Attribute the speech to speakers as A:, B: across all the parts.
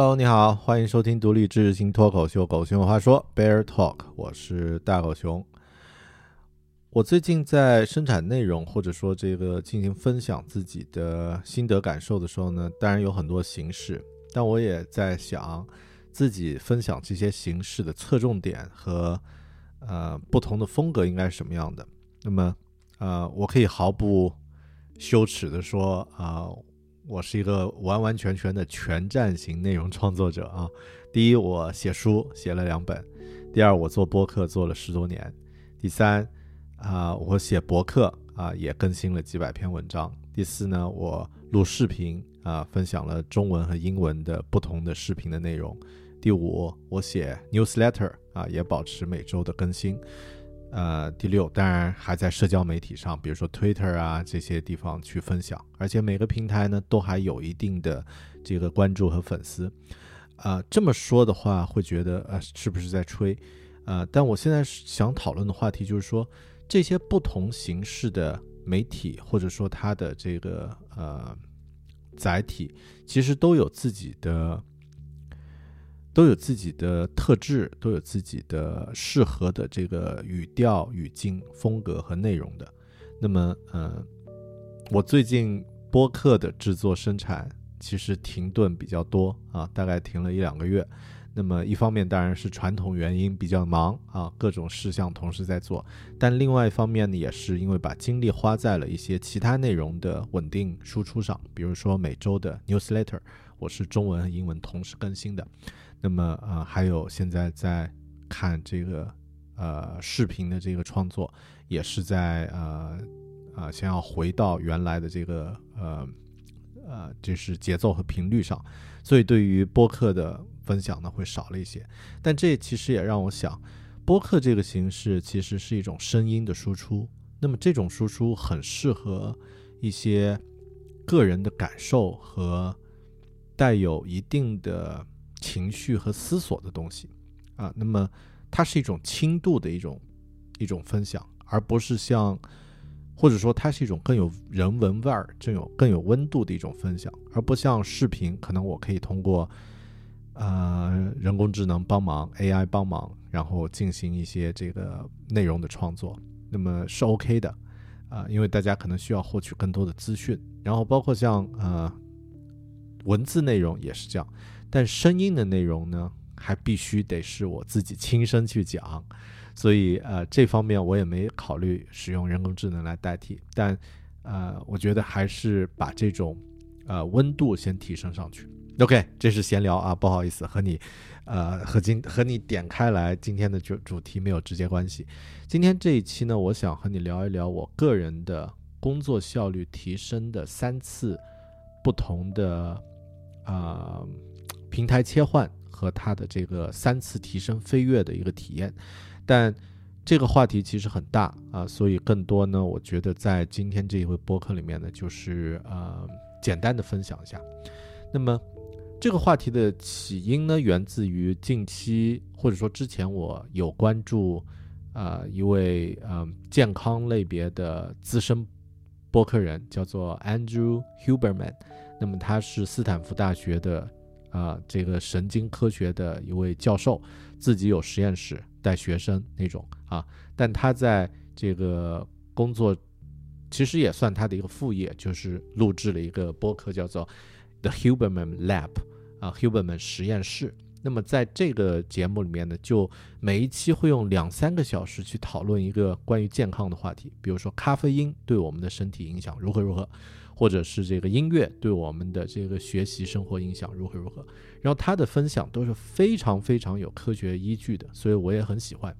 A: Hello，你好，欢迎收听独立知识型脱口秀《狗熊有话说》（Bear Talk），我是大狗熊。我最近在生产内容，或者说这个进行分享自己的心得感受的时候呢，当然有很多形式，但我也在想自己分享这些形式的侧重点和呃不同的风格应该是什么样的。那么呃，我可以毫不羞耻的说啊。我是一个完完全全的全站型内容创作者啊！第一，我写书写了两本；第二，我做播客做了十多年；第三，啊，我写博客啊也更新了几百篇文章；第四呢，我录视频啊，分享了中文和英文的不同的视频的内容；第五，我写 newsletter 啊，也保持每周的更新。呃，第六，当然还在社交媒体上，比如说 Twitter 啊这些地方去分享，而且每个平台呢都还有一定的这个关注和粉丝。啊，这么说的话，会觉得呃是不是在吹？呃，但我现在想讨论的话题就是说，这些不同形式的媒体或者说它的这个呃载体，其实都有自己的。都有自己的特质，都有自己的适合的这个语调、语境、风格和内容的。那么，嗯，我最近播客的制作生产其实停顿比较多啊，大概停了一两个月。那么，一方面当然是传统原因比较忙啊，各种事项同时在做；但另外一方面呢，也是因为把精力花在了一些其他内容的稳定输出上，比如说每周的 newsletter，我是中文和英文同时更新的。那么呃，还有现在在看这个呃视频的这个创作，也是在呃啊想要回到原来的这个呃呃就是节奏和频率上，所以对于播客的分享呢会少了一些。但这其实也让我想，播客这个形式其实是一种声音的输出，那么这种输出很适合一些个人的感受和带有一定的。情绪和思索的东西，啊，那么它是一种轻度的一种一种分享，而不是像，或者说它是一种更有人文味儿、更有更有温度的一种分享，而不像视频，可能我可以通过呃人工智能帮忙、AI 帮忙，然后进行一些这个内容的创作，那么是 OK 的，啊，因为大家可能需要获取更多的资讯，然后包括像呃文字内容也是这样。但声音的内容呢，还必须得是我自己亲身去讲，所以呃，这方面我也没考虑使用人工智能来代替。但呃，我觉得还是把这种呃温度先提升上去。OK，这是闲聊啊，不好意思和你呃和今和你点开来今天的主主题没有直接关系。今天这一期呢，我想和你聊一聊我个人的工作效率提升的三次不同的啊。平台切换和它的这个三次提升飞跃的一个体验，但这个话题其实很大啊，所以更多呢，我觉得在今天这一回播客里面呢，就是呃简单的分享一下。那么这个话题的起因呢，源自于近期或者说之前我有关注啊一位嗯健康类别的资深播客人，叫做 Andrew Huberman，那么他是斯坦福大学的。啊，这个神经科学的一位教授，自己有实验室带学生那种啊，但他在这个工作，其实也算他的一个副业，就是录制了一个播客，叫做 The Huberman Lab 啊，Huberman 实验室。那么在这个节目里面呢，就每一期会用两三个小时去讨论一个关于健康的话题，比如说咖啡因对我们的身体影响如何如何，或者是这个音乐对我们的这个学习生活影响如何如何。然后他的分享都是非常非常有科学依据的，所以我也很喜欢。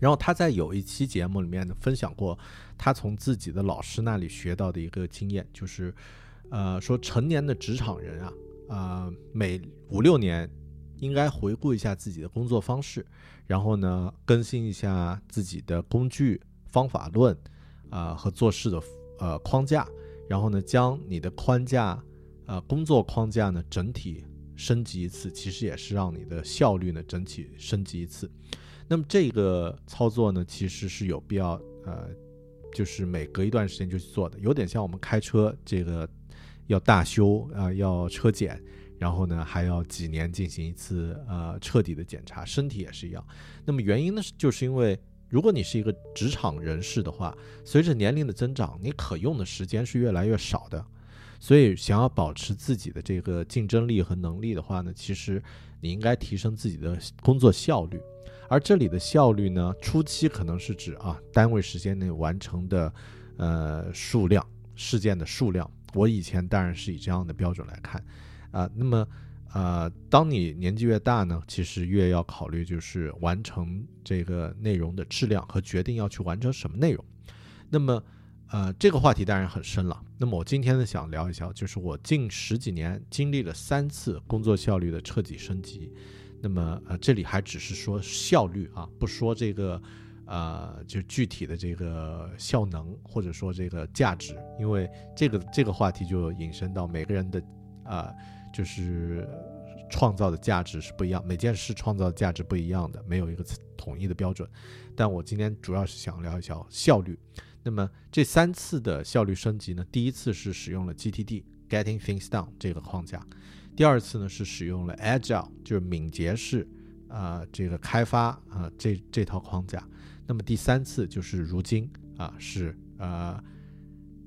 A: 然后他在有一期节目里面呢，分享过他从自己的老师那里学到的一个经验，就是呃说成年的职场人啊，啊每五六年。应该回顾一下自己的工作方式，然后呢，更新一下自己的工具方法论，啊和做事的呃框架，然后呢，将你的框架，呃工作框架呢整体升级一次，其实也是让你的效率呢整体升级一次。那么这个操作呢，其实是有必要，呃，就是每隔一段时间就去做的，有点像我们开车这个要大修啊，要车检。然后呢，还要几年进行一次呃彻底的检查，身体也是一样。那么原因呢，就是因为如果你是一个职场人士的话，随着年龄的增长，你可用的时间是越来越少的。所以想要保持自己的这个竞争力和能力的话呢，其实你应该提升自己的工作效率。而这里的效率呢，初期可能是指啊单位时间内完成的呃数量事件的数量。我以前当然是以这样的标准来看。啊，那么，呃，当你年纪越大呢，其实越要考虑就是完成这个内容的质量和决定要去完成什么内容。那么，呃，这个话题当然很深了。那么我今天呢想聊一下，就是我近十几年经历了三次工作效率的彻底升级。那么，呃，这里还只是说效率啊，不说这个，呃，就具体的这个效能或者说这个价值，因为这个这个话题就引申到每个人的，啊。就是创造的价值是不一样，每件事创造的价值不一样的，没有一个统一的标准。但我今天主要是想聊一下效率。那么这三次的效率升级呢？第一次是使用了 GTD（Getting Things Done） 这个框架，第二次呢是使用了 Agile，就是敏捷式啊这个开发啊这这套框架。那么第三次就是如今啊是呃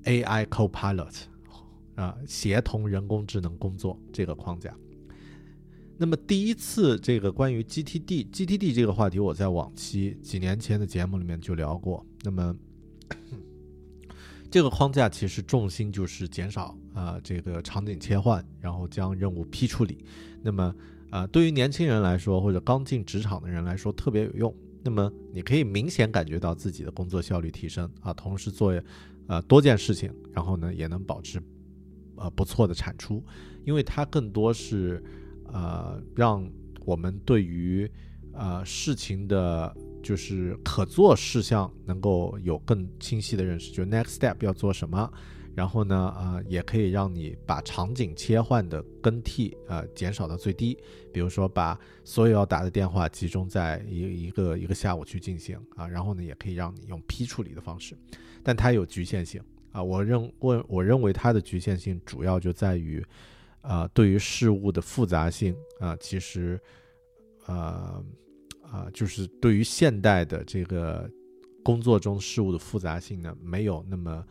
A: AI Copilot。啊，协同人工智能工作这个框架。那么第一次这个关于 GTD，GTD 这个话题，我在往期几年前的节目里面就聊过。那么这个框架其实重心就是减少啊这个场景切换，然后将任务批处理。那么啊，对于年轻人来说，或者刚进职场的人来说特别有用。那么你可以明显感觉到自己的工作效率提升啊，同时做呃多件事情，然后呢也能保持。呃，不错的产出，因为它更多是，呃，让我们对于呃事情的，就是可做事项能够有更清晰的认识，就 next step 要做什么，然后呢，呃，也可以让你把场景切换的更替呃减少到最低，比如说把所有要打的电话集中在一一个一个下午去进行啊，然后呢，也可以让你用批处理的方式，但它有局限性。啊，我认我我认为它的局限性主要就在于，啊，对于事物的复杂性啊，其实，呃，啊，就是对于现代的这个工作中事物的复杂性呢，没有那么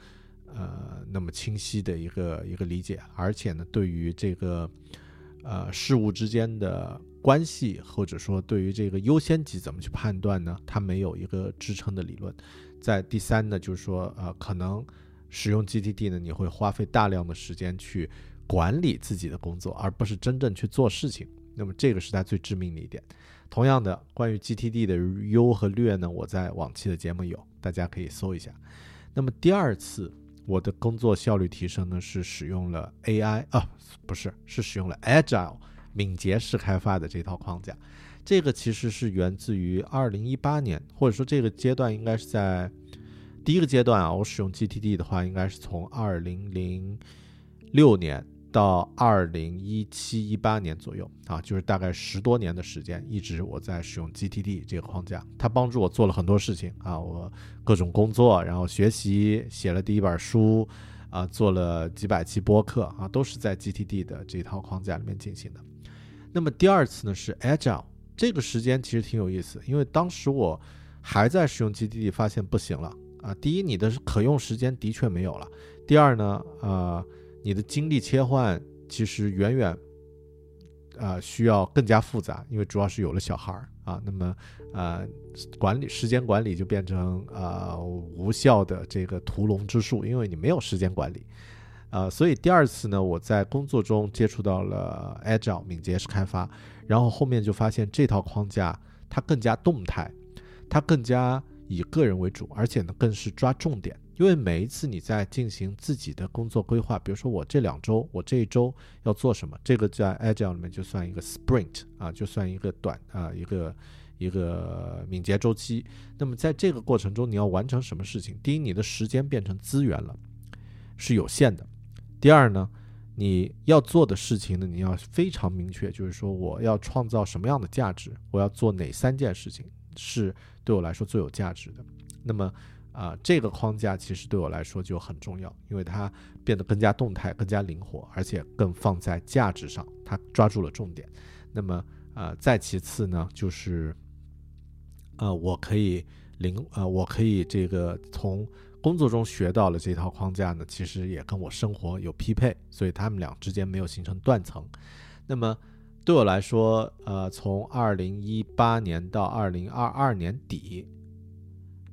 A: 呃那么清晰的一个一个理解，而且呢，对于这个呃事物之间的关系，或者说对于这个优先级怎么去判断呢，它没有一个支撑的理论。在第三呢，就是说，呃，可能。使用 GTD 呢，你会花费大量的时间去管理自己的工作，而不是真正去做事情。那么这个是它最致命的一点。同样的，关于 GTD 的优和劣呢，我在往期的节目有，大家可以搜一下。那么第二次我的工作效率提升呢，是使用了 AI 啊，不是，是使用了 Agile 敏捷式开发的这套框架。这个其实是源自于二零一八年，或者说这个阶段应该是在。第一个阶段啊，我使用 GTD 的话，应该是从二零零六年到二零一七一八年左右啊，就是大概十多年的时间，一直我在使用 GTD 这个框架，它帮助我做了很多事情啊，我各种工作，然后学习，写了第一本书，啊，做了几百期播客啊，都是在 GTD 的这套框架里面进行的。那么第二次呢是 Agile，这个时间其实挺有意思，因为当时我还在使用 GTD，发现不行了。啊，第一，你的可用时间的确没有了；第二呢，呃，你的精力切换其实远远，呃需要更加复杂，因为主要是有了小孩儿啊，那么呃管理时间管理就变成呃无效的这个屠龙之术，因为你没有时间管理。呃，所以第二次呢，我在工作中接触到了 Agile 敏捷式开发，然后后面就发现这套框架它更加动态，它更加以个人为主，而且呢更是抓重点。因为每一次你在进行自己的工作规划，比如说我这两周，我这一周要做什么，这个在 Agile 里面就算一个 Sprint 啊，就算一个短啊一个一个敏捷周期。那么在这个过程中，你要完成什么事情？第一，你的时间变成资源了，是有限的。第二呢，你要做的事情呢，你要非常明确，就是说我要创造什么样的价值，我要做哪三件事情是对我来说最有价值的。那么啊，这个框架其实对我来说就很重要，因为它变得更加动态、更加灵活，而且更放在价值上，它抓住了重点。那么啊，再其次呢，就是呃，我可以灵呃，我可以这个从。工作中学到了这套框架呢，其实也跟我生活有匹配，所以他们俩之间没有形成断层。那么对我来说，呃，从二零一八年到二零二二年底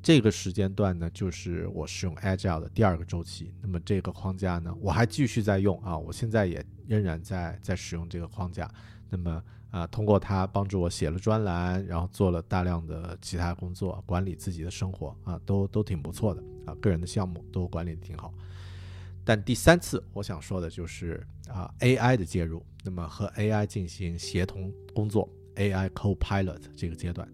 A: 这个时间段呢，就是我使用 Agile 的第二个周期。那么这个框架呢，我还继续在用啊，我现在也仍然在在使用这个框架。那么啊，通过它帮助我写了专栏，然后做了大量的其他工作，管理自己的生活啊，都都挺不错的啊，个人的项目都管理的挺好。但第三次我想说的就是啊，AI 的介入，那么和 AI 进行协同工作，AI Co-Pilot 这个阶段，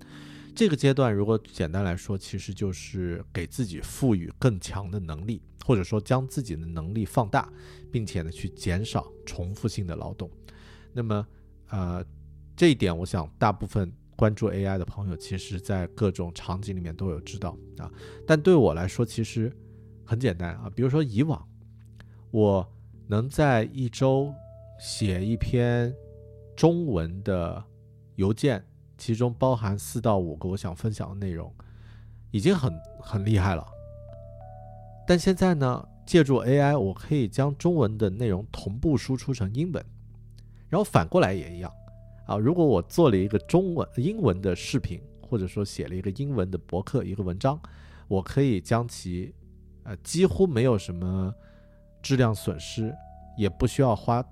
A: 这个阶段如果简单来说，其实就是给自己赋予更强的能力，或者说将自己的能力放大，并且呢去减少重复性的劳动。那么呃。这一点，我想大部分关注 AI 的朋友，其实在各种场景里面都有知道啊。但对我来说，其实很简单啊。比如说，以往我能在一周写一篇中文的邮件，其中包含四到五个我想分享的内容，已经很很厉害了。但现在呢，借助 AI，我可以将中文的内容同步输出成英文，然后反过来也一样。啊，如果我做了一个中文、英文的视频，或者说写了一个英文的博客、一个文章，我可以将其，呃，几乎没有什么质量损失，也不需要花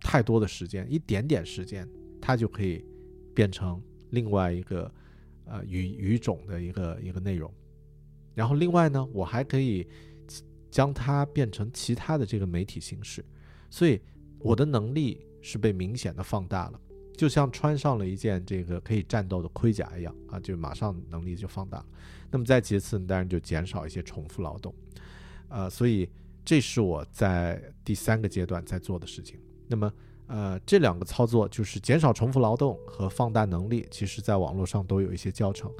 A: 太多的时间，一点点时间，它就可以变成另外一个，呃，语语种的一个一个内容。然后另外呢，我还可以将它变成其他的这个媒体形式，所以我的能力是被明显的放大了。就像穿上了一件这个可以战斗的盔甲一样啊，就马上能力就放大了。那么再其次，当然就减少一些重复劳动，呃，所以这是我在第三个阶段在做的事情。那么，呃，这两个操作就是减少重复劳动和放大能力，其实在网络上都有一些教程。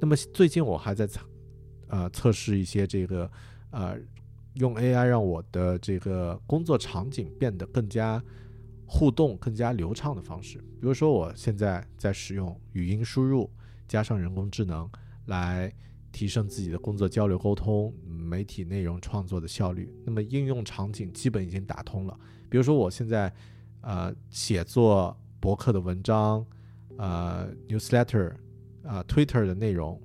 A: 那么最近我还在测，呃，测试一些这个，呃，用 AI 让我的这个工作场景变得更加。互动更加流畅的方式，比如说我现在在使用语音输入加上人工智能来提升自己的工作交流沟通、媒体内容创作的效率。那么应用场景基本已经打通了。比如说我现在呃写作博客的文章、呃 newsletter、啊 Twitter 的内容，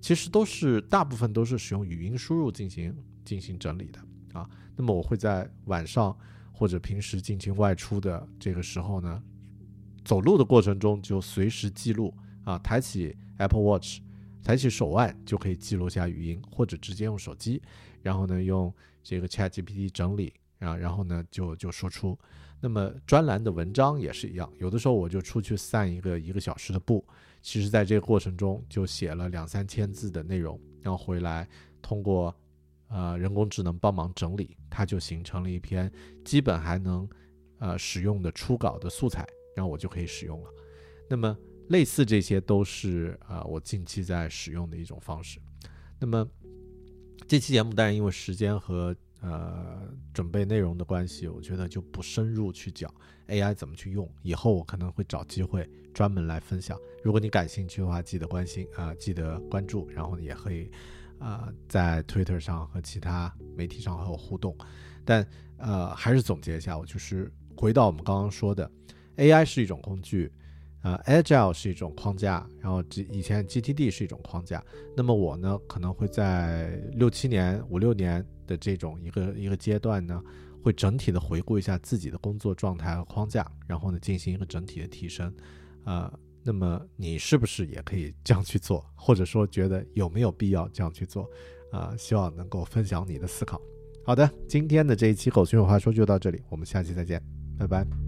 A: 其实都是大部分都是使用语音输入进行进行整理的啊。那么我会在晚上。或者平时进行外出的这个时候呢，走路的过程中就随时记录啊，抬起 Apple Watch，抬起手腕就可以记录下语音，或者直接用手机，然后呢用这个 Chat GPT 整理啊，然后呢就就说出。那么专栏的文章也是一样，有的时候我就出去散一个一个小时的步，其实在这个过程中就写了两三千字的内容，然后回来通过。呃，人工智能帮忙整理，它就形成了一篇基本还能呃使用的初稿的素材，然后我就可以使用了。那么类似这些都是啊我近期在使用的一种方式。那么这期节目当然因为时间和呃准备内容的关系，我觉得就不深入去讲 AI 怎么去用。以后我可能会找机会专门来分享。如果你感兴趣的话，记得关心啊，记得关注，然后也可以。啊，在 Twitter 上和其他媒体上和我互动，但呃，还是总结一下，我就是回到我们刚刚说的 AI 是一种工具，呃，Agile 是一种框架，然后以前 GTD 是一种框架。那么我呢，可能会在六七年、五六年的这种一个一个阶段呢，会整体的回顾一下自己的工作状态和框架，然后呢，进行一个整体的提升。呃，那么你是不是也可以这样去做？或者说，觉得有没有必要这样去做？啊，希望能够分享你的思考。好的，今天的这一期狗熊有话说就到这里，我们下期再见，拜拜。